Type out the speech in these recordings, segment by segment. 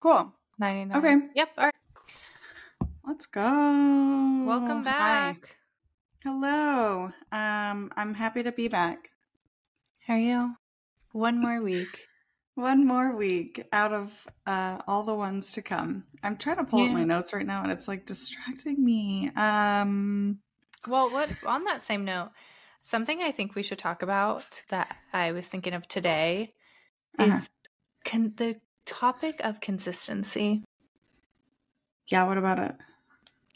Cool. 99. Okay. Yep. All right. Let's go. Welcome Hi. back. Hello. Um, I'm happy to be back. How are you? One more week. One more week out of uh, all the ones to come. I'm trying to pull up my notes right now, and it's like distracting me. Um, Well, what on that same note, something I think we should talk about that I was thinking of today Uh-huh. is can the topic of consistency. yeah. What about it?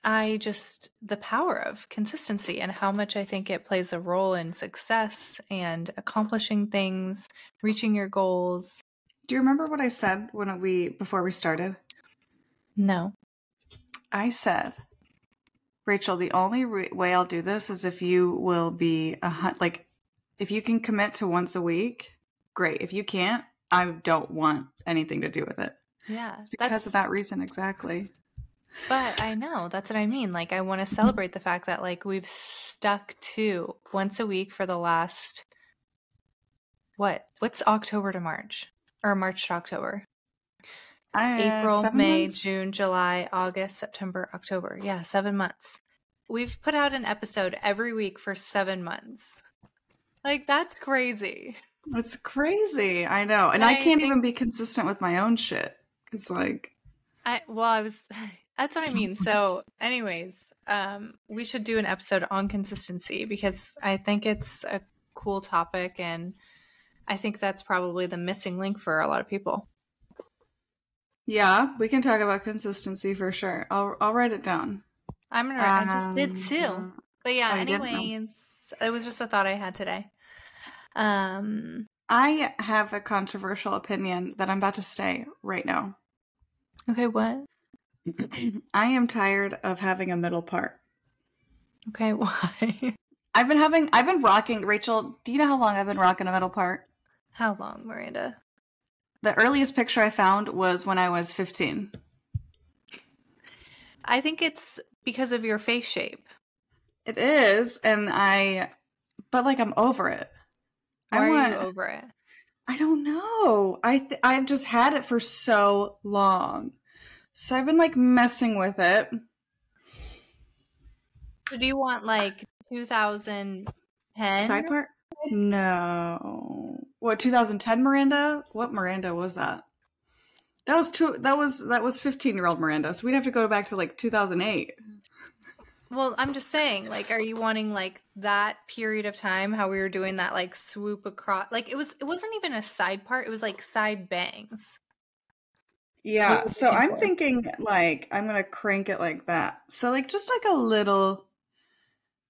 I just the power of consistency and how much I think it plays a role in success and accomplishing things, reaching your goals. Do you remember what I said when we before we started? No. I said, Rachel, the only re- way I'll do this is if you will be a hun- like, if you can commit to once a week, great. If you can't, I don't want anything to do with it. Yeah. It's because of that reason, exactly. But I know that's what I mean. Like, I want to celebrate the fact that like we've stuck to once a week for the last what? What's October to March or March to October? Uh, April, May, months? June, July, August, September, October. Yeah, seven months. We've put out an episode every week for seven months. Like that's crazy. It's crazy. I know, and I I can't think- even be consistent with my own shit. It's like, I well, I was. That's what I mean. So, anyways, um, we should do an episode on consistency because I think it's a cool topic, and I think that's probably the missing link for a lot of people. yeah, we can talk about consistency for sure. I'll I'll write it down. I'm gonna. I just did Um, too. But yeah? Oh. anyways, it was just a thought I had today. Um. I have a controversial opinion that I'm about to say right now. Okay. What? I am tired of having a middle part. Okay. Why? I've been having I've been rocking Rachel, do you know how long I've been rocking a middle part? How long, Miranda? The earliest picture I found was when I was 15. I think it's because of your face shape. It is and I but like I'm over it. Why I are you over it? I don't know. I th- I've just had it for so long. So I've been like messing with it. So do you want like 2010? Side part? No. What 2010 Miranda? What Miranda was that? That was two that was that was 15-year-old Miranda. So we'd have to go back to like 2008. Well, I'm just saying, like, are you wanting like that period of time? How we were doing that, like swoop across, like it was. It wasn't even a side part. It was like side bangs. Yeah, What are you so I'm for? thinking like I'm gonna crank it like that. So like just like a little,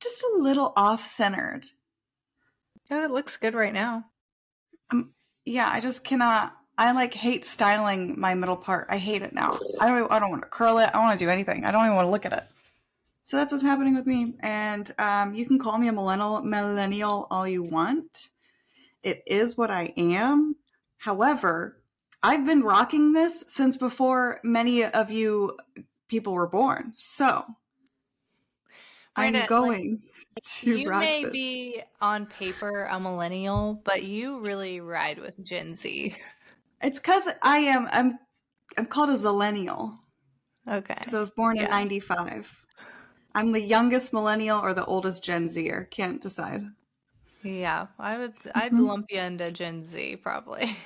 just a little off centered. Oh, it looks good right now. Um, Yeah, I just cannot. I like hate styling my middle part. I hate it now. I don't. I don't want to curl it. I don't want to do anything. I don't even want to look at it. So that's what's happening with me. And um, you can call me a millennial, millennial all you want. It is what I am. However, I've been rocking this since before many of you people were born. So I'm Miranda, like, going to you rock may this. be on paper a millennial, but you really ride with Gen Z. It's because I am. I'm. I'm called a zillennial. Okay. So I was born in 95. I'm the youngest millennial or the oldest Gen Zer. Can't decide. Yeah, I would. I'd Mhm. lump you into Gen Z probably.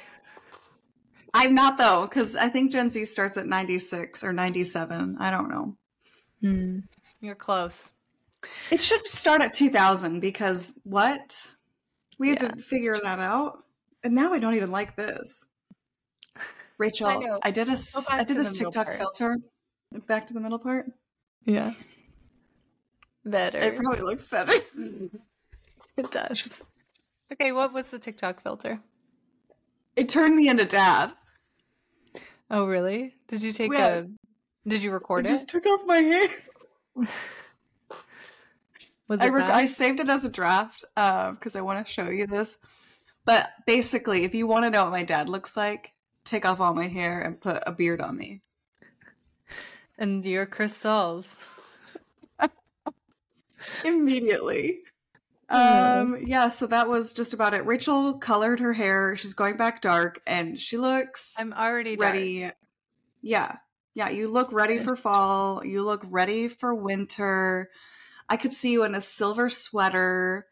I'm not though, because I think Gen Z starts at 96 or 97. I don't know. Hmm. You're close. It should start at 2000 because what? We had Yeah, to figure that out. And now I don't even like this. Rachel, I I, did a Go s- back I did this TikTok part. filter. Back to the middle part. Yeah. Better. It probably looks better. It does. Okay, what was the TikTok filter? it turned me into dad. Oh, really? Did you take Yeah. a? Did you record it? I just took off my hair. Was I, rec- I saved it as a draft uh, because I want to show you this. But basically, if you want to know what my dad looks like, take off all my hair and put a beard on me. and your crystals. Immediately. Aw. Um, yeah, so that was just about it. Rachel colored her hair. She's going back dark and she looks I'm already dark. ready. Yeah. Yeah, you look ready for fall. You look ready for winter. I could see you in a silver sweater.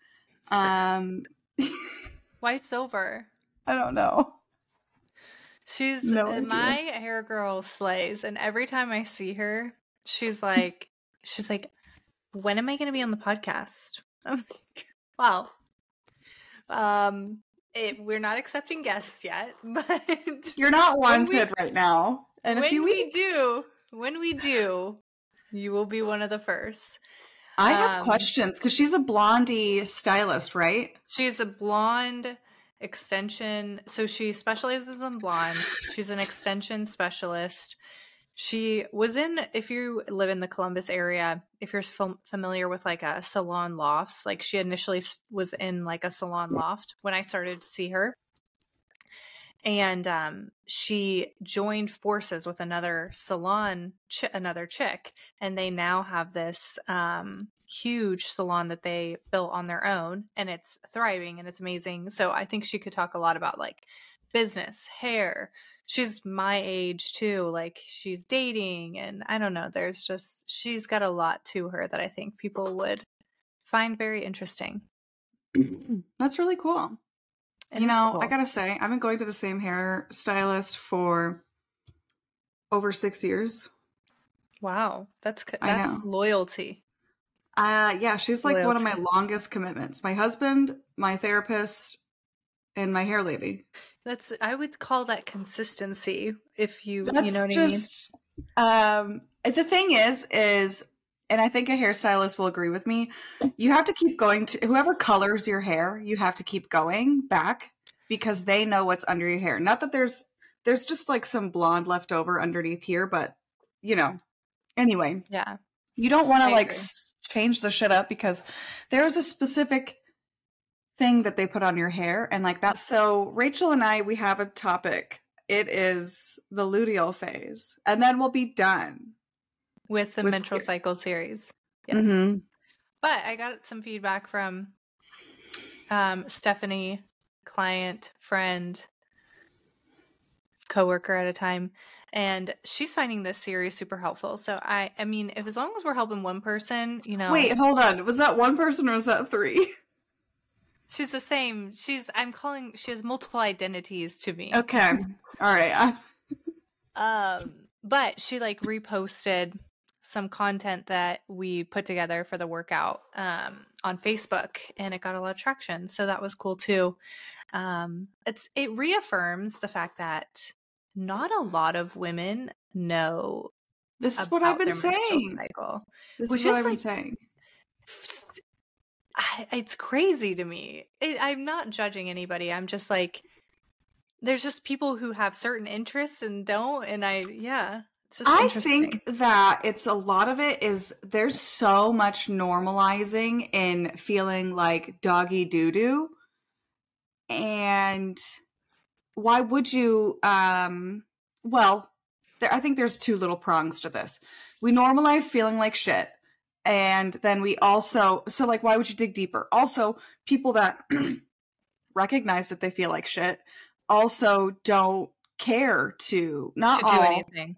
Um Why silver? I don't know. She's No my hair girl slays, and every time I see her, she's like, she's like, when am I going to be on the podcast? I'm like, wow. Um, it, we're not accepting guests yet, but You're not When we- wanted right now. In a when few we do, when we do, you will be one of the first. I have um, questions because she's a blondie stylist, right? She's a blonde extension. So she specializes in blondes. She's an extension specialist. She was in, if you live in the Columbus area, if you're fam- familiar with like a salon lofts, like she initially was in like a salon loft when I started to see her. And um, she joined forces with another salon, chi- another chick, and they now have this um, huge salon that they built on their own, and it's thriving and it's amazing. So I think she could talk a lot about like business, hair. She's my age too. Like she's dating, and I don't know. There's just she's got a lot to her that I think people would find very interesting. That's really cool. It you know, cool. I gotta say, I've been going to the same hair stylist for over six years. wow, that's that's loyalty. Uh yeah, she's like one of my longest commitments. My husband, my therapist, and my hair lady. That's I would call that consistency. If you That's you know what just I mean. um the thing is is and I think a hairstylist will agree with me. You have to keep going to whoever colors your hair, you have to keep going back because they know what's under your hair. Not that there's there's just like some blonde left over underneath here, but you know. Anyway, Yeah. you don't want to like agree. s- change the shit up because there's a specific thing that they put on your hair and like that. So Rachel and I, we have a topic. It is the luteal phase, and then we'll be done. With the With menstrual hair. cycle series. Yes. Mhm. But I got some feedback from um, Stephanie, client, friend, coworker at a time, and she's finding this series super helpful. So I, I mean, if as long as we're helping one person, you know, Wait, hold on. Was that one person or was that three? she's the same. She's I'm calling. She has multiple identities to me. Okay. All right. Um, but she like reposted some content that we put together for the workout um, on Facebook, and it got a lot of traction. So that was cool too. Um, it's it reaffirms the fact that not a lot of women know this is what I've been saying. Cycle. This is what I've been saying. I, it's crazy to me. It, I'm not judging anybody. I'm just like, there's just people who have certain interests and don't, and I yeah, it's just I think that it's a lot of it is there's so much normalizing in feeling like doggy doo doo. And why would you um well, there I think there's two little prongs to this. We normalize feeling like shit. And then we also so like why would you dig deeper? Also, people that recognize that they feel like shit also don't care to not to do all, anything.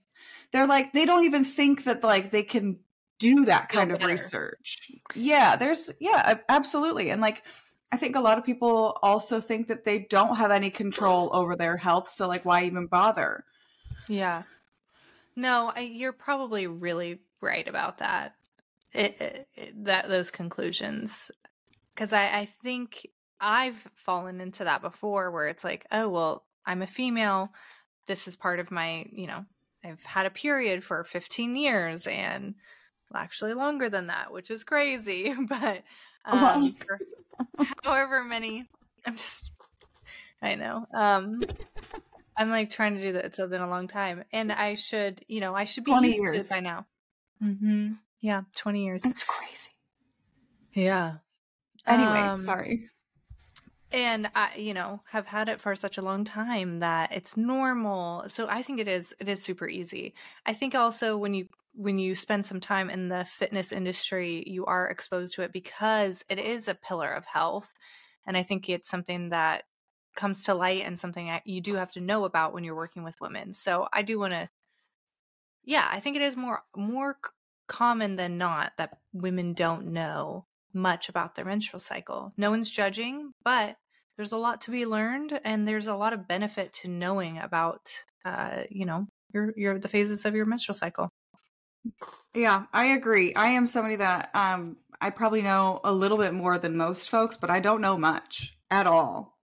they're like they don't even think that like they can do that kind of research yeah there's yeah absolutely and like i think a lot of people also think that they don't have any control over their health so like why even bother Yeah. No, I, you're probably really right about that. It, it, it- that those conclusions, because I, I think I've fallen into that before, where it's like, oh well, I'm a female. This is part of my, you know, I've had a period for 15 years and well, actually longer than that, which is crazy. But um, however many, I'm just, I know. Um, I'm like trying to do that. It's been a long time, and I should, you know, I should be 20 used to years. it by now. Mm-hmm. Yeah, 20 years. that's crazy Yeah. anyway Um, sorry and I, you know, have had it for such a long time that it's normal. So I think it is. It is super easy. I think also when you when you spend some time in the fitness industry, you are exposed to it because it is a pillar of health, and I think it's something that comes to light and something that you do have to know about when you're working with women. So I do want to yeah, I think it is more more common than not that women don't know much about their menstrual cycle. No one's judging, but there's a lot to be learned and there's a lot of benefit to knowing about uh, you know, your your the phases of your menstrual cycle. Yeah, I agree. I am somebody that um I probably know a little bit more than most folks, but I don't know much at all.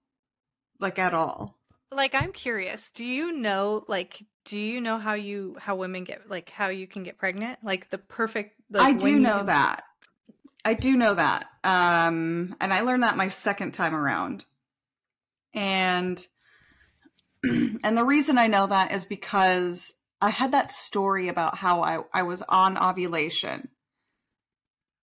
Like at all. Like I'm curious, do you know like do you know how you how women get like how you can get pregnant? Like the perfect like I do know can- that. I do know that. Um and I learned that my second time around. And and the reason I know that is because I had that story about how I, I was on ovulation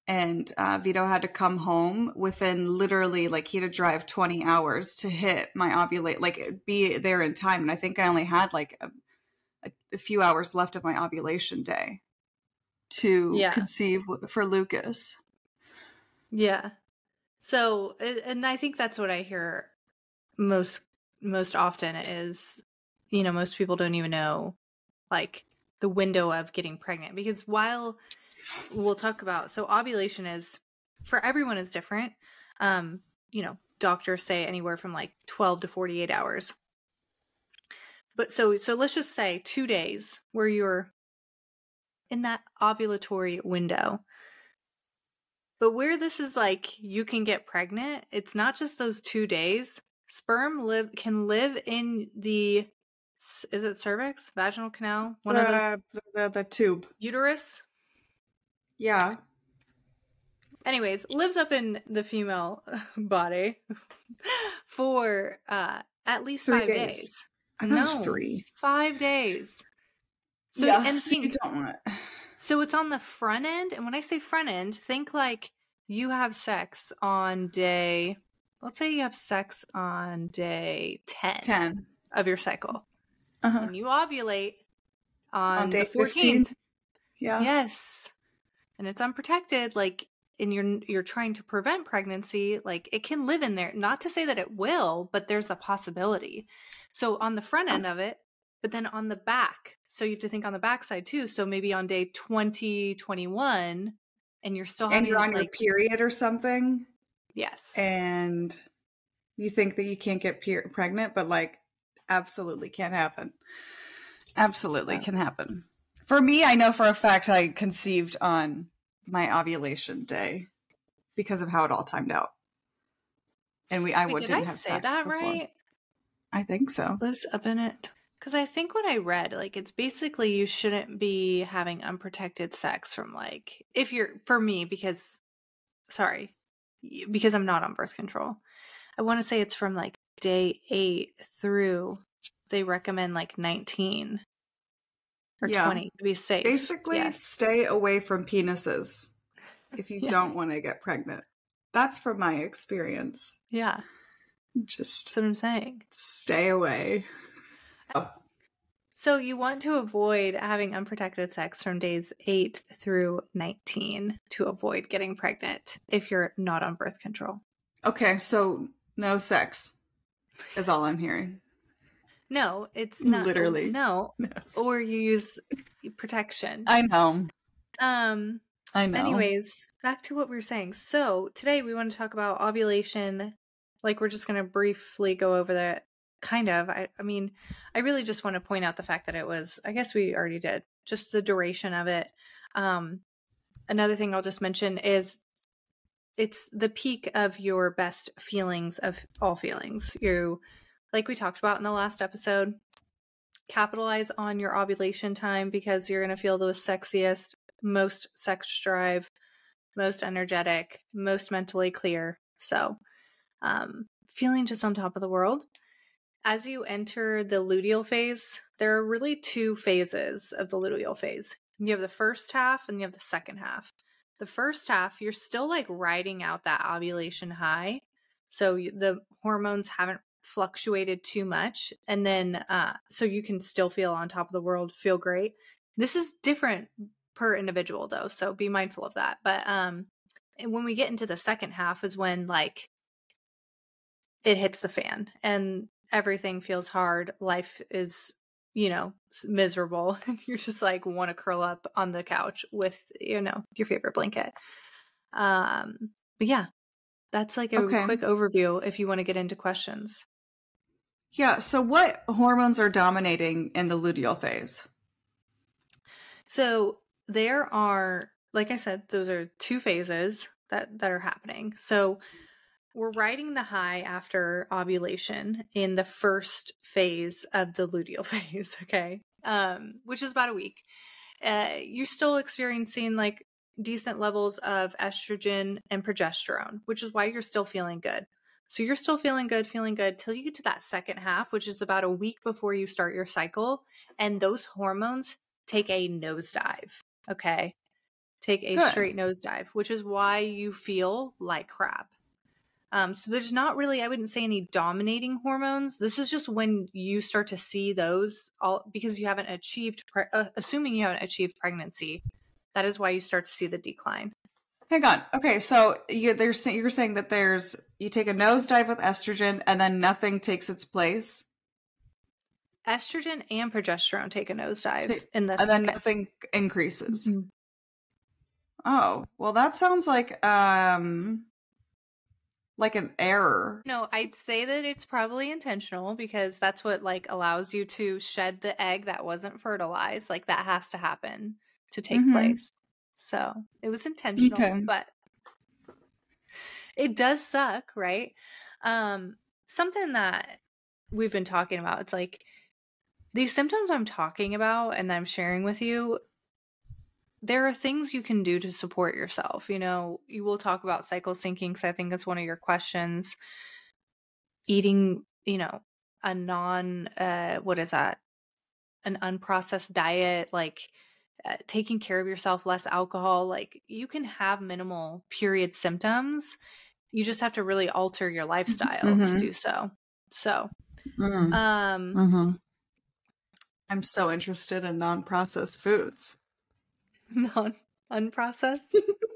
and uh, Vito had to come home within literally like he had to drive 20 hours to hit my ovulate, like be there in time. And I think I only had like a, a, a few hours left of my ovulation day to Yeah. conceive for Lucas. Yeah. So, and I think that's what I hear most most often is, you know, most people don't even know like the window of getting pregnant because while we'll talk about so ovulation is for everyone is different. Um, you know, doctors say anywhere from like 12 to 48 hours. But so so let's just say 2 days where you're in that ovulatory window. But where this is like you can get pregnant, it's not just those 2 days. Sperm live can live in the is it cervix, vaginal canal, one of those the, the, tube. uterus. Yeah. Anyways, lives up in the female body for uh at least Three 5 days. days. I thought it was No. three. 5 days. So yeah, and so you don't want it. So it's on the front end. And when I say front end, think like you have sex on day, let's say you have sex on day 10, 10. of your cycle. Uh-huh. And you ovulate on, On day the 14th. 15? Yeah. Yes. And it's unprotected. Like, and you're you're trying to prevent pregnancy, like it can live in there. Not to say that it will, but there's a possibility. So on the front oh. end of it, but then on the back. So you have to think on the back side too. So maybe on day 20, 21, and you're still and you're on your period or something, yes. and you think that you can't get pe- pregnant, but like, absolutely can happen. Absolutely can happen. For me, I know for a fact I conceived on my ovulation day because of how it all timed out. And we, I Wait, did didn't I have say sex that before. right? I think so. lives up in it because i think what i read like it's basically you shouldn't be having unprotected sex from like if you're for me because sorry because i'm not on birth control i want to say it's from like day 8 through they recommend like 19 or Yeah. 20 to be safe Basically, yes stay away from penises if you Yeah. don't want to get pregnant. That's from my experience. yeah Just that's what i'm saying stay away. So you want to avoid having unprotected sex from days 8 through 19 to avoid getting pregnant if you're not on birth control. Okay, so no sex is all I'm hearing. No, it's not Literally. No, Yes. or you use protection. I know. Um I know. anyways, back to what we were saying. So, today we want to talk about ovulation. Like we're just going to briefly go over that kind of. I I mean, I really just want to point out the fact that it was I guess we already did. Just the duration of it. Um another thing I'll just mention is it's the peak of your best feelings of all feelings. You like we talked about in the last episode, capitalize on your ovulation time because you're going to feel the sexiest, most sex drive, most energetic, most mentally clear. So, um, feeling just on top of the world. As you enter the luteal phase, there are really two phases of the luteal phase. You have the first half and you have the second half. The first half, you're still like riding out that ovulation high. So the hormones haven't fluctuated too much. And then, uh, so you can still feel on top of the world, feel great. This is different per individual though. So be mindful of that. But, um, when we get into the second half is when like it hits the fan and everything feels hard. Life is you know, miserable you're just like want to curl up on the couch with, you know, your favorite blanket. Um, but yeah, that's like a okay. quick overview if you want to get into questions. Yeah. So, what hormones are dominating in the luteal phase? So, there are, like I said, those are two phases that that are happening. So, we're riding the high after ovulation in the first phase of the luteal phase, okay? Um, which is about a week. Uh, you're still experiencing like decent levels of estrogen and progesterone, which is why you're still feeling good. So you're still feeling good, feeling good till you get to that second half, which is about a week before you start your cycle. And those hormones take a nosedive. Okay. Take a good. straight nosedive, which is why you feel like crap. Um, so there's not really, I wouldn't say any dominating hormones. This is just when you start to see those all because you haven't achieved, pre- uh, assuming you haven't achieved pregnancy. That is why you start to see the decline. Hang on. Okay, so you, there's you're saying that there's you take a nosedive with estrogen and then nothing takes its place. Estrogen and progesterone take a nosedive in this, and then nothing increases. Mm-hmm. Oh well, that sounds like um like an error. No, I'd say that it's probably intentional because that's what like allows you to shed the egg that wasn't fertilized. Like that has to happen to take mm-hmm. place. So it was intentional, okay. but it does suck, right? Um, something that we've been talking about, it's like these symptoms I'm talking about and I'm sharing with you, there are things you can do to support yourself. You know, you will talk about cycle syncing because I think that's one of your questions. Eating, you know, a non, uh, what is that? An unprocessed diet, like uh, taking care of yourself, less alcohol. Like you can have minimal period symptoms. You just have to really alter your lifestyle mm-hmm. to do so. So, mm. um, mm-hmm. I'm so interested in non-processed foods. Non unprocessed.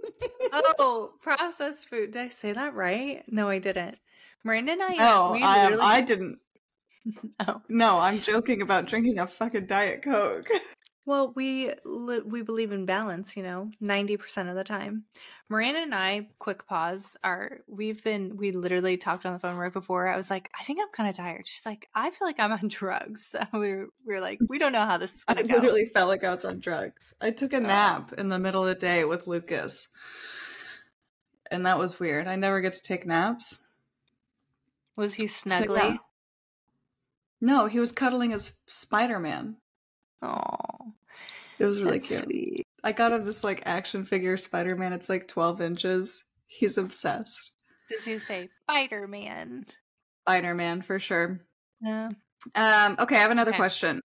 oh, processed food. Did I say that right? No, I didn't. Miranda and I. No, I, literally... I didn't. oh. No, I'm joking about drinking a fucking diet coke. Well, we we believe in balance, you know, 90% of the time. Miranda and I, quick pause, are we've been we literally talked on the phone right before. I was like, I think I'm kind of tired. She's like, I feel like I'm on drugs. So we were, we were like, we don't know how this is going to go. I literally felt like I was on drugs. I took a nap in the middle of the day with Lucas. And that was weird. I never get to take naps. Was he snuggly? So, yeah. No, he was cuddling his Spider-Man. Oh, it was really cute. Sweet. I got him this like action figure Spider Man. It's like twelve inches. He's obsessed. Does he say Spider Man? Spider Man for sure. Yeah. Um. Okay, I have another okay. question.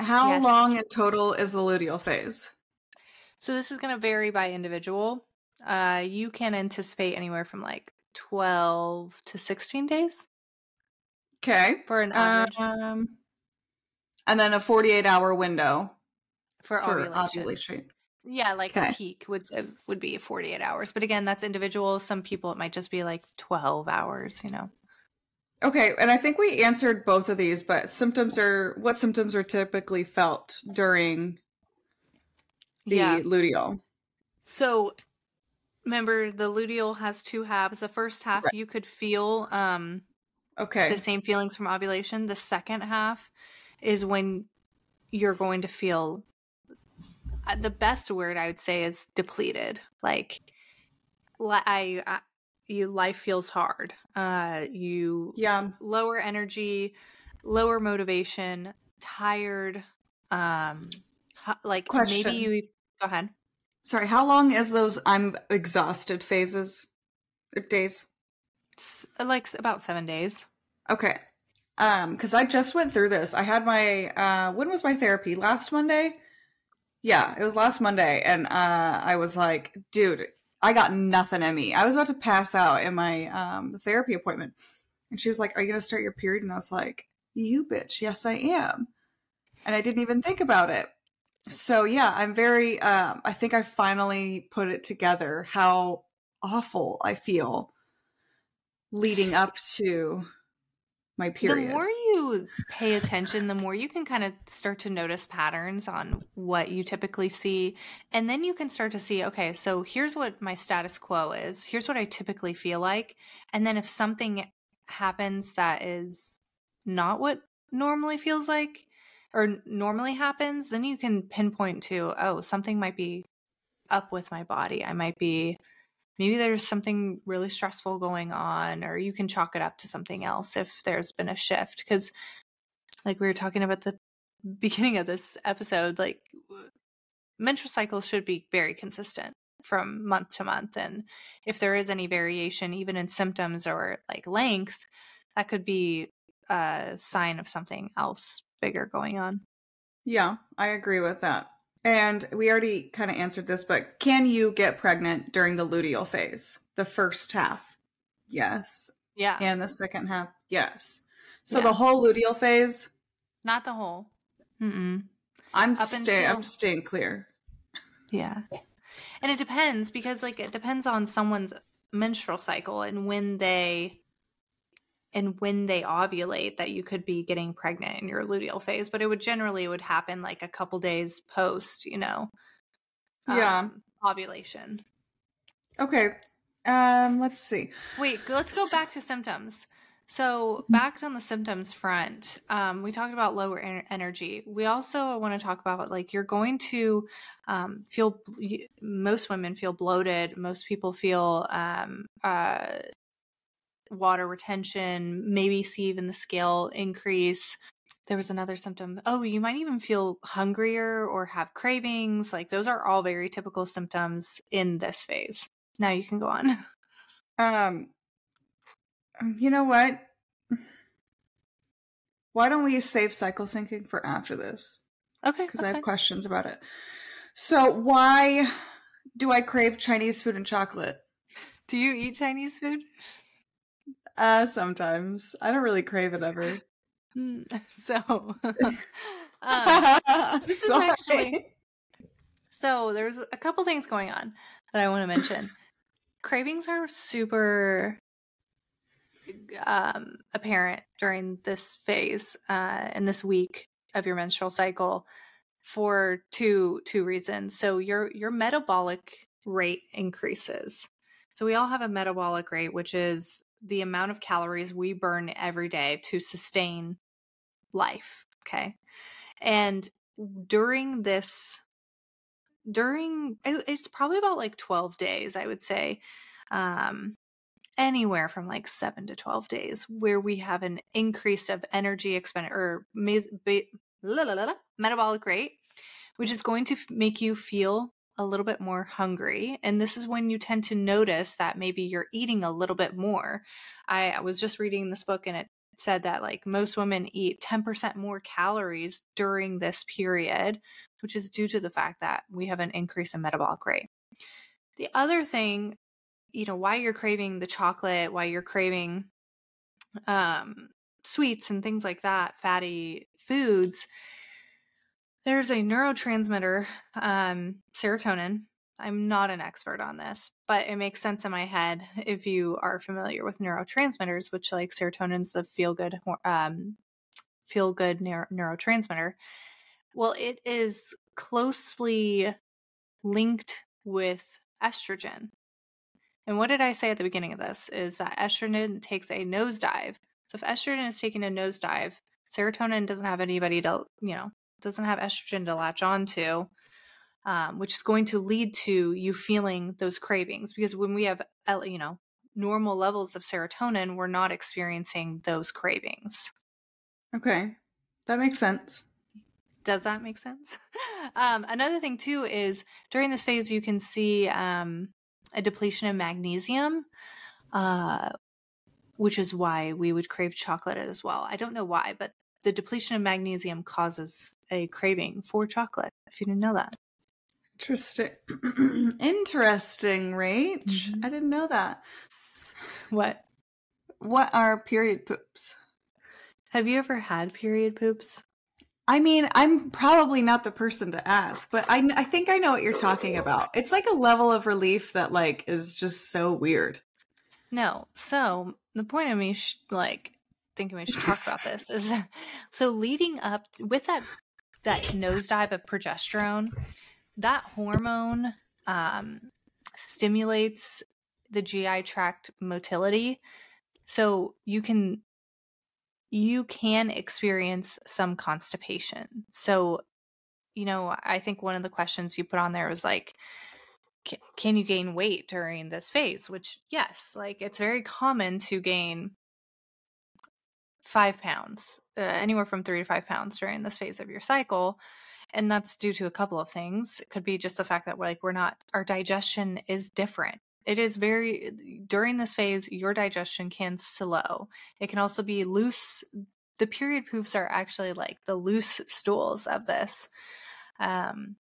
How yes. long in total is the luteal phase? So this is going to vary by individual. Uh, you can anticipate anywhere from like twelve to sixteen days. Okay. For an average. Um, and then a 48 hour window for, for ovulation. ovulation. Yeah, like okay. peak would uh, would be 48 hours. But again, that's individual. Some people it might just be like 12 hours, you know. Okay, and I think we answered both of these, but symptoms are what symptoms are typically felt during the yeah. luteal. So remember the luteal has two halves. The first half right. you could feel um okay. the same feelings from ovulation. The second half is when you're going to feel uh, the best word I would say is depleted. Like I, I you life feels hard. Uh you yeah, lower energy, lower motivation, tired um like Question. maybe you go ahead. Sorry, how long is those I'm exhausted phases? Days? It's like about 7 days. Okay um because i just went through this. I had my uh when was my therapy? Last monday? Yeah it was last monday. And uh i was like dude i got nothing in me. I was about to pass out in my um therapy appointment. And she was like are you gonna start your period? And i was like you bitch. Yes i am. And i didn't even think about it. So yeah i'm very um i think i finally put it together how awful i feel leading up to my period. The more you you pay attention, the more you can kind of start to notice patterns on what you typically see. And then you can start to see, okay, so here's what my status quo is. Here's what I typically feel like. And then if something happens that is not what normally feels like or normally happens, then you can pinpoint to, oh, something might be up with my body. I might be maybe there's something really stressful going on or you can chalk it up to something else if there's been a shift because like we were talking about the beginning of this episode like menstrual cycle should be very consistent from month to month and if there is any variation even in symptoms or like length that could be a sign of something else bigger going on. Yeah i agree with that and we already kind of answered this, but can you get pregnant during the luteal phase? The first half, yes. Yeah. And the second half, yes. So yeah. the whole luteal phase, not the whole. Mm-mm. I'm staying. I'm staying clear. Yeah, and it depends because like it depends on someone's menstrual cycle and when they and when they ovulate that you could be getting pregnant in your luteal phase but it would generally it would happen like a couple days post you know yeah. um, ovulation. Okay. Um let's see. Wait let's go back to symptoms. So mm-hmm. back on the symptoms front um, we talked about lower en- energy. We also want to talk about like you're going to um, feel most women feel bloated. Most people feel um, uh, water retention, maybe see even the scale increase. There was another symptom. Oh, you might even feel hungrier or have cravings. Like those are all very typical symptoms in this phase. Now you can go on. Um, um you know what? Why don't we save cycle syncing for after this? Okay. Because I have fine. questions about it. So, why do I crave Chinese food and chocolate? Do you eat Chinese food? Uh, sometimes I don't really crave it ever. Mm, so, um, this is actually so. There's a couple things going on that I want to mention. Cravings are super um, apparent during this phase uh, in this week of your menstrual cycle for two two reasons. So your your metabolic rate increases. So we all have a metabolic rate, which is the amount of calories we burn every day to sustain life. Okay. And during this, during it's probably about like 12 days, I would say, um, anywhere from like seven to 12 days, where we have an increase of energy expenditure or metabolic rate, which is going to make you feel a little bit more hungry. And this is when you tend to notice that maybe you're eating a little bit more. I, was just reading this book and it said that like most women eat 10% more calories during this period, which is due to the fact that we have an increase in metabolic rate. The other thing, you know, why you're craving the chocolate, why you're craving um, sweets and things like that, fatty foods, there's a neurotransmitter, um, serotonin. I'm not an expert on this, but it makes sense in my head if you are familiar with neurotransmitters, which like serotonin's the feel good, um, feel good neuro- neurotransmitter. Well, it is closely linked with estrogen. And what did I say at the beginning of this? Is that estrogen takes a nosedive. So if estrogen is taking a nosedive, serotonin doesn't have anybody to, you know, doesn't have estrogen to latch onto, um, which is going to lead to you feeling those cravings. Because when we have, you know, normal levels of serotonin, we're not experiencing those cravings. Okay, that makes sense. Does that make sense? um, another thing too is during this phase you can see um, a depletion of magnesium, uh, which is why we would crave chocolate as well. I don't know why, but the depletion of magnesium causes a craving for chocolate. If you didn't know that. Interesting. Interesting, Rach. Mm-hmm. I didn't know that. What? What are period poops? Have you ever had period poops? I mean, I'm probably not the person to ask, but I, I think I know what you're talking about. It's like a level of relief that like is just so weird. No. So the point of me, sh- like, thinking we should talk about this is so leading up with that that nosedive of progesterone, that hormone um, stimulates the GI tract motility, so you can you can experience some constipation. So, you know, I think one of the questions you put on there was like, can you gain weight during this phase? Which, yes, like it's very common to gain five pounds, uh, anywhere from three to five pounds during this phase of your cycle. And that's due to a couple of things. It could be just the fact that we're like, we're not, our digestion is different. It is very, during this phase, your digestion can slow. It can also be loose. The period poops are actually like the loose stools of this. Um,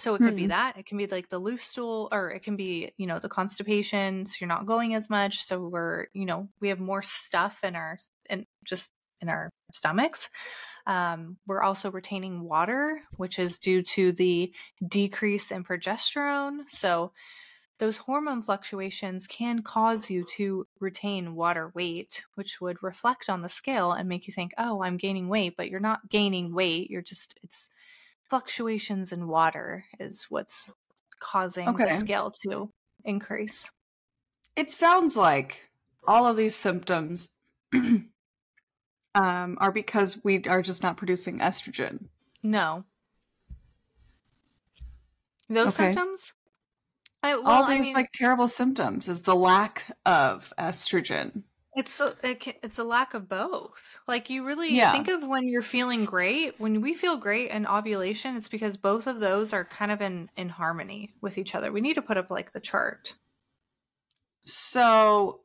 so it could hmm. be that. It can be like the loose stool, or it can be, you know, the constipation. So you're not going as much. So we're, you know, we have more stuff in our, in just in our stomachs. Um, we're also retaining water, which is due to the decrease in progesterone. So those hormone fluctuations can cause you to retain water weight, which would reflect on the scale and make you think, oh, I'm gaining weight, but you're not gaining weight. You're just, it's, fluctuations in water is what's causing okay. the scale to increase. It sounds like all of these symptoms um, are because we are just not producing estrogen. No. Those okay. symptoms? I, well, all these I mean, like terrible symptoms is the lack of estrogen. It's a, it, it's a lack of both. Like you really yeah. think of when you're feeling great. When we feel great in ovulation, it's because both of those are kind of in in harmony with each other. We need to put up like the chart. So,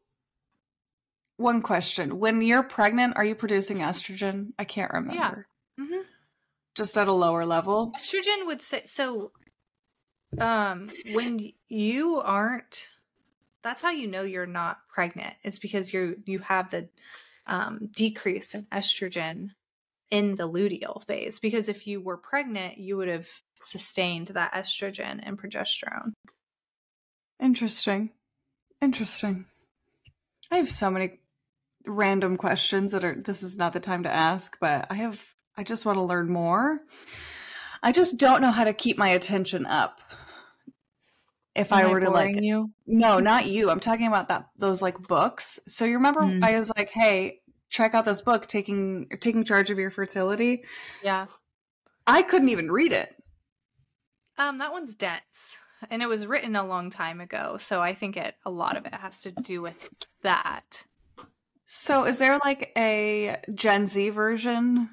one question: When you're pregnant, are you producing estrogen? I can't remember. Yeah. Mm-hmm. Just at a lower level. Estrogen would say so. Um, when you aren't that's how you know you're not pregnant is because you're you have the um, decrease in estrogen in the luteal phase because if you were pregnant you would have sustained that estrogen and progesterone. Interesting. Interesting. I have so many random questions that are this is not the time to ask but i have i just want to learn more. I just don't know how to keep my attention up if Am I were I to like you? No, not you. I'm talking about that those like books. So you remember mm. I was like, "Hey, check out this book taking taking charge of your fertility." Yeah. I couldn't even read it. Um that one's dense and it was written a long time ago, so I think it a lot of it has to do with that. So is there like a Gen Z version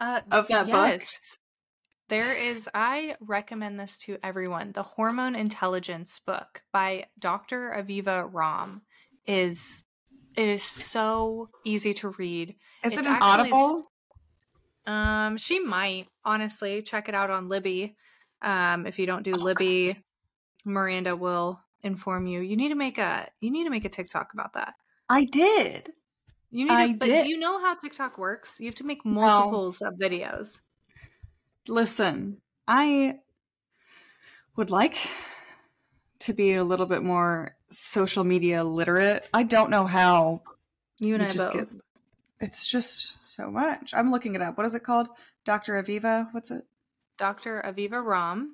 uh, of that yes. There is, I recommend this to everyone. The Hormone Intelligence book by Dr. Aviva Romm is it is so easy to read. Is it's it an Audible? Um, she might honestly check it out on Libby. Um, if you don't do oh, Libby, God. Miranda will inform you. You need to make a you need to make a TikTok about that. I did. You need I to, but did. do you know how TikTok works? You have to make multiples no. of videos. Listen, I would like to be a little bit more social media literate. I don't know how. You and you I just both. Get, it's just so much. I'm looking it up. What is it called? Dr. Aviva? What's it? Dr. Aviva Romm.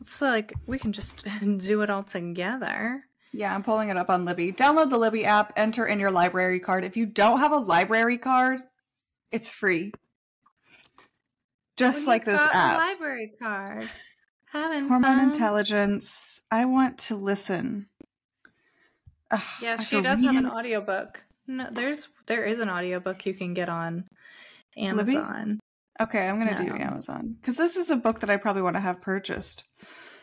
It's like we can just do it all together. Yeah, I'm pulling it up on Libby. Download the Libby app, enter in your library card. If you don't have a library card, it's free just like this app. library card. Having Hormone fun. intelligence. I want to listen. Ugh, yeah, she does have an audiobook. No, there's there is an audiobook you can get on Amazon. Libby? Okay, I'm gonna no. do Amazon because this is a book that I probably want to have purchased.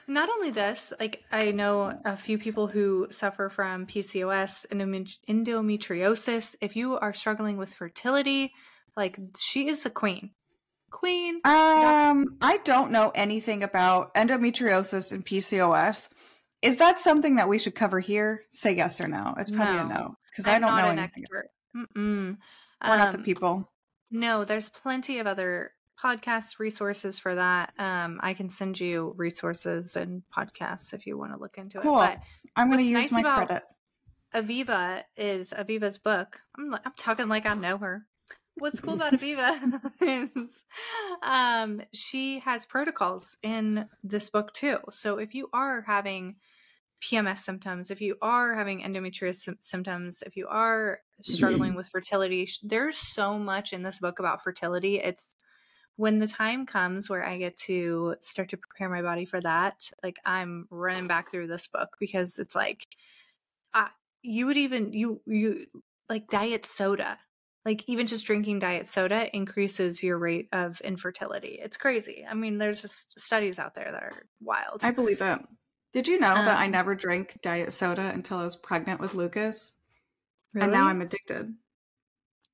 Not only this, like I know a few people who suffer from PCOS and endometriosis. If you are struggling with fertility, like she is the queen. Queen? Um, I don't know anything about endometriosis and PCOS. Is that something that we should cover here? Say yes or no. It's probably no, a no because I don't know anything. Expert. Mm-mm. We're um, not the um, people. No, there's plenty of other podcast resources for that. Um, I can send you resources and podcasts if you want to look into cool. it. Cool. I'm going to use nice my credit. Aviva is Aviva's book. I'm I'm talking like I know her. What's cool about Aviva is um, she has protocols in this book too. So if you are having PMS symptoms, if you are having endometriosis symptoms, if you are struggling with fertility, there's so much in this book about fertility. It's when the time comes where I get to start to prepare my body for that, like I'm running back through this book because it's like, I, you would even you you like diet soda, like even just drinking diet soda increases your rate of infertility. It's crazy. I mean, there's just studies out there that are wild. I believe it. Did you know um, that I um never drank diet soda until I was pregnant with Lucas? Really? And now I'm addicted.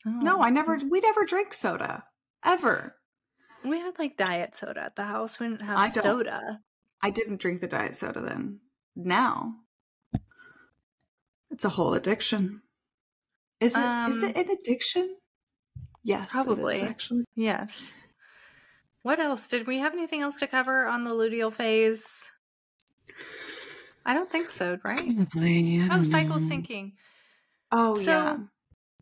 Oh. No, I never. We never drank soda ever. We had like diet soda at the house. We didn't have I soda. I didn't drink the diet soda then. Now it's a whole addiction. Is it? Um, is it an addiction? Yes, probably. actually, yes. What else? Did we have anything else to cover on the luteal phase? I don't think so, right? Probably. oh, cycle know. syncing. Oh so, yeah.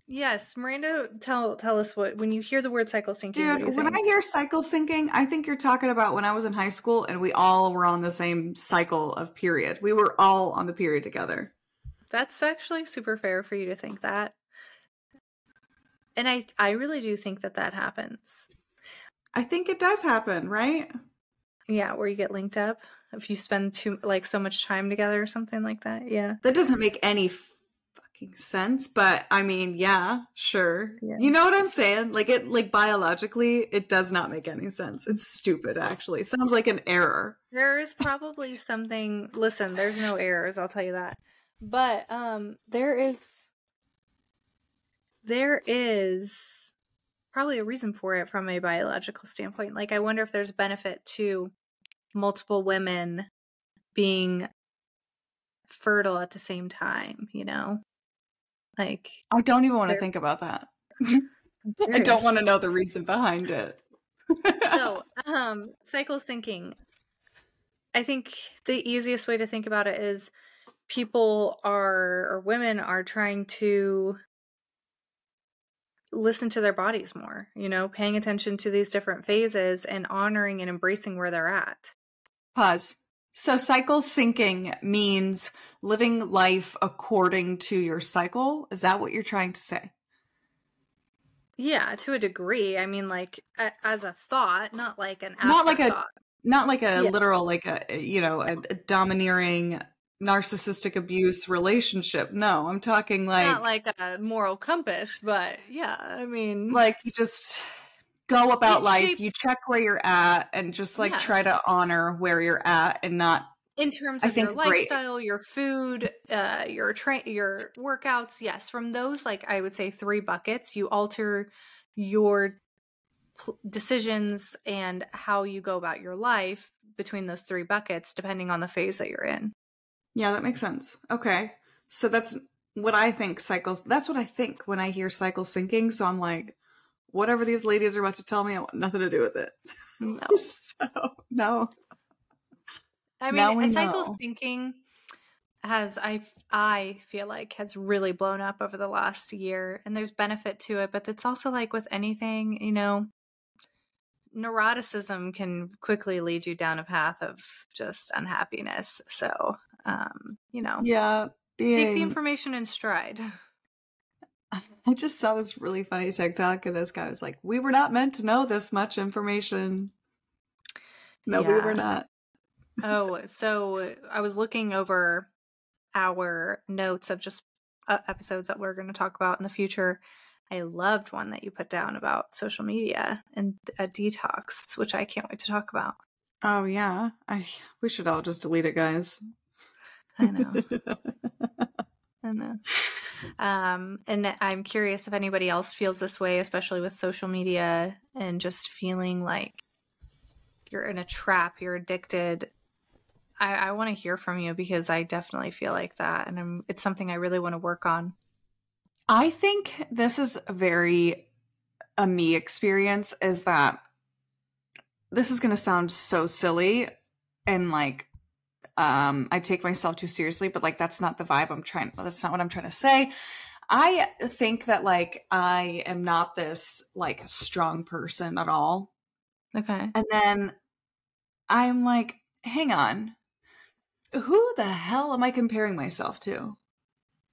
Yes, Miranda, tell tell us what when you hear the word cycle syncing. Dude, when I hear cycle syncing, I think you're talking about when I was in high school and we all were on the same cycle of period. We were all on the period together. That's actually super fair for you to think that. And I I really do think that that happens. I think it does happen, right? Yeah, where you get linked up if you spend too like so much time together or something like that. Yeah. That doesn't make any fucking sense, but I mean, yeah, sure. Yeah. You know what I'm saying? Like it like biologically, it does not make any sense. It's stupid actually. sounds like an error. There is probably something listen, there's no errors, I'll tell you that. But um there is there is probably a reason for it from a biological standpoint. Like I wonder if there's benefit to multiple women being fertile at the same time, you know? Like I don't even want to think about that. I don't want to know the reason behind it. so, um cycle syncing. I think the easiest way to think about it is people are or women are trying to listen to their bodies more, you know, paying attention to these different phases and honoring and embracing where they're at. Pause. So cycle syncing means living life according to your cycle. Is that what you're trying to say? Yeah, to a degree. I mean, like a, as a thought, not like an not like a not like a yeah. literal like a you know a, a, domineering narcissistic abuse relationship. No, I'm talking like not like a moral compass, but yeah, I mean, like you just go about life shapes... you check where you're at and just like yes. try to honor where you're at and not in terms of your lifestyle great. your food uh your train your workouts yes from those like i would say three buckets you alter your decisions and how you go about your life between those three buckets depending on the phase that you're in yeah that makes sense okay so that's what i think cycles that's what i think when i hear cycle syncing so i'm like whatever these ladies are about to tell me, I want nothing to do with it. No. so, no. I mean, cycle syncing has I I feel like has really blown up over the last year, and there's benefit to it, but it's also like with anything, you know, neuroticism can quickly lead you down a path of just unhappiness. So, um, you know, yeah, being... take the information in stride. I just saw this really funny TikTok, and this guy was like, "We were not meant to know this much information." No, yeah. we were not. oh, so I was looking over our notes of just uh, episodes that we're going to talk about in the future. I loved one that you put down about social media and a detox, which I can't wait to talk about. Oh yeah, I we should all just delete it, guys. I know. I know. Um, and I'm curious if anybody else feels this way, especially with social media and just feeling like you're in a trap, you're addicted. I, I want to hear from you because I definitely feel like that, and I'm, it's something I really want to work on. I think this is a very a me experience. Is that this is going to sound so silly and like um I take myself too seriously, but like that's not the vibe I'm trying that's not what I'm trying to say. I think that like I am not this like strong person at all. Okay. And then I'm like, hang on. Who the hell am I comparing myself to?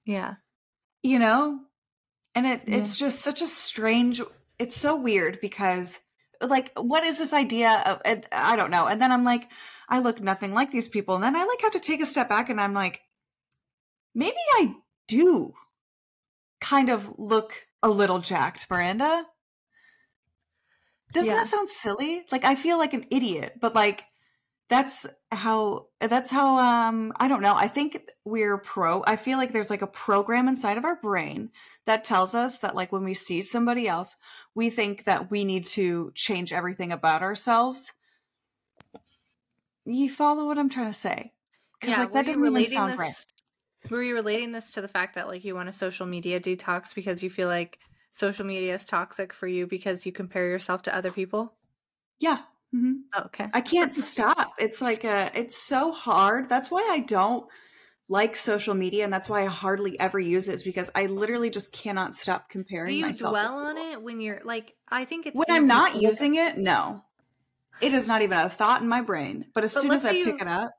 Yeah. You know? And it Yeah. it's just such a strange it's so weird because like what is this idea of uh, I don't know. And then I'm like I look nothing like these people and then I like have to take a step back and I'm like maybe I do kind of look a little jacked, Miranda. Doesn't Yeah. that sound silly? Like I feel like an idiot, but like that's how that's how um I don't know. I think we're pro I feel like there's like a program inside of our brain that tells us that like when we see somebody else, we think that we need to change everything about ourselves. You follow what I'm trying to say? Because Yeah, like that doesn't really sound this- right. Were you relating this to the fact that like you want a social media detox because you feel like social media is toxic for you because you compare yourself to other people? Yeah. Hmm Oh, okay. I can't stop. It's like a, it's so hard. That's why I don't like social media, and that's why I hardly ever use it. Is because I literally just cannot stop comparing. Do you dwell on it when you're like I think it's when I'm not using it? No, it is not even a thought in my brain. But as But soon as I pick you- it up,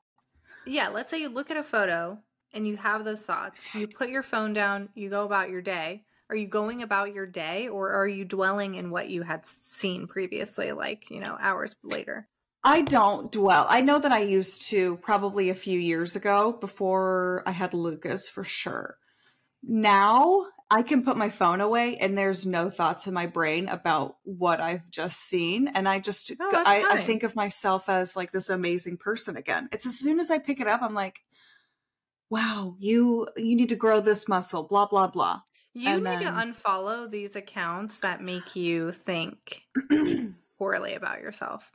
Yeah, let's say you look at a photo and you have those thoughts. You put your phone down, you go about your day. Are you going about your day or are you dwelling in what you had seen previously like, you know, hours later? I don't dwell. I know that I used to probably a few years ago before I had Lucas for sure. Now I can put my phone away and there's no thoughts in my brain about what I've just seen. And I just, Oh, I, I think of myself as like this amazing person again. It's as soon as I pick it up, I'm like, wow, you, you need to grow this muscle, blah, blah, blah. You And need to unfollow these accounts that make you think poorly about yourself.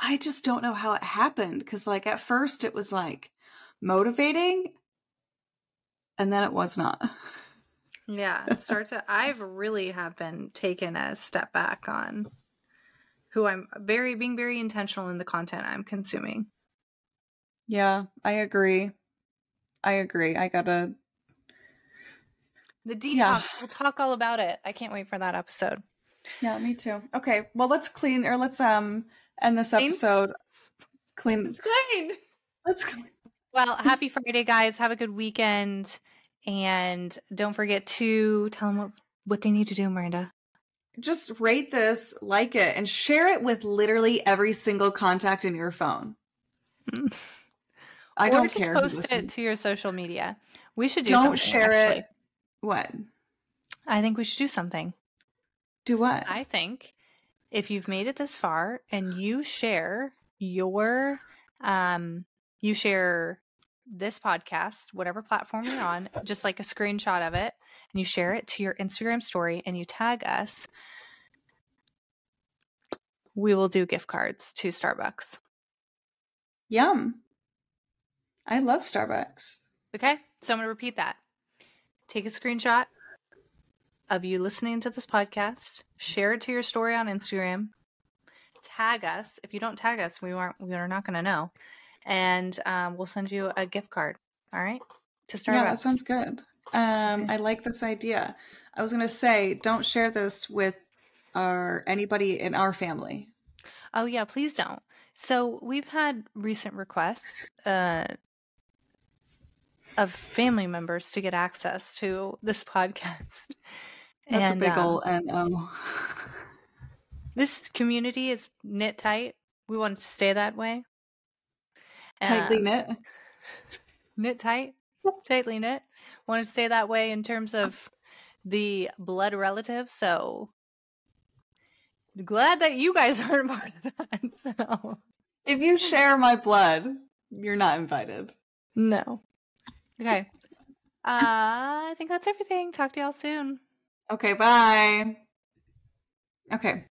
I just don't know how it happened because, like, at first it was like motivating, and then it was not. Yeah, start to. I've really have been taken a step back on who I'm very being very intentional in the content I'm consuming. Yeah, I agree. I agree. I gotta. The detox. Yeah. We'll talk all about it. I can't wait for that episode. Yeah, me too. Okay, well, let's clean or let's um end this Clean? episode. Clean. clean. Let's. Well, happy Friday, guys. Have a good weekend, and don't forget to tell them what what they need to do, Miranda. Just rate this, like it, and share it with literally every single contact in your phone. I don't care. post it to your social media. We should do Don't share actually. it. What? I think we should do something. Do what? I think if you've made it this far and you share your um you share this podcast, whatever platform you're on, just like a screenshot of it, and you share it to your Instagram story and you tag us, we will do gift cards to Starbucks. Yum. I love Starbucks. Okay? So I'm going to repeat that. Take a screenshot of you listening to this podcast, share it to your story on Instagram, tag us. If you don't tag us, we aren't we are not going to know. And um, we'll send you a gift card. All right? To Starbucks. Yeah, that sounds good. Um, Okay. I like this idea. I was gonna say, don't share this with our anybody in our family. Oh yeah, please don't. So we've had recent requests uh, of family members to get access to this podcast. That's And, a big um, ol' no. This community is knit tight. We want to stay that way. Tightly Um, knit. knit tight, tightly knit. Want to stay that way in terms of the blood relative. So glad that you guys aren't part of that. So If you share my blood, you're not invited. no. Okay. Uh, I think that's everything. Talk to y'all soon. Okay, bye. Okay.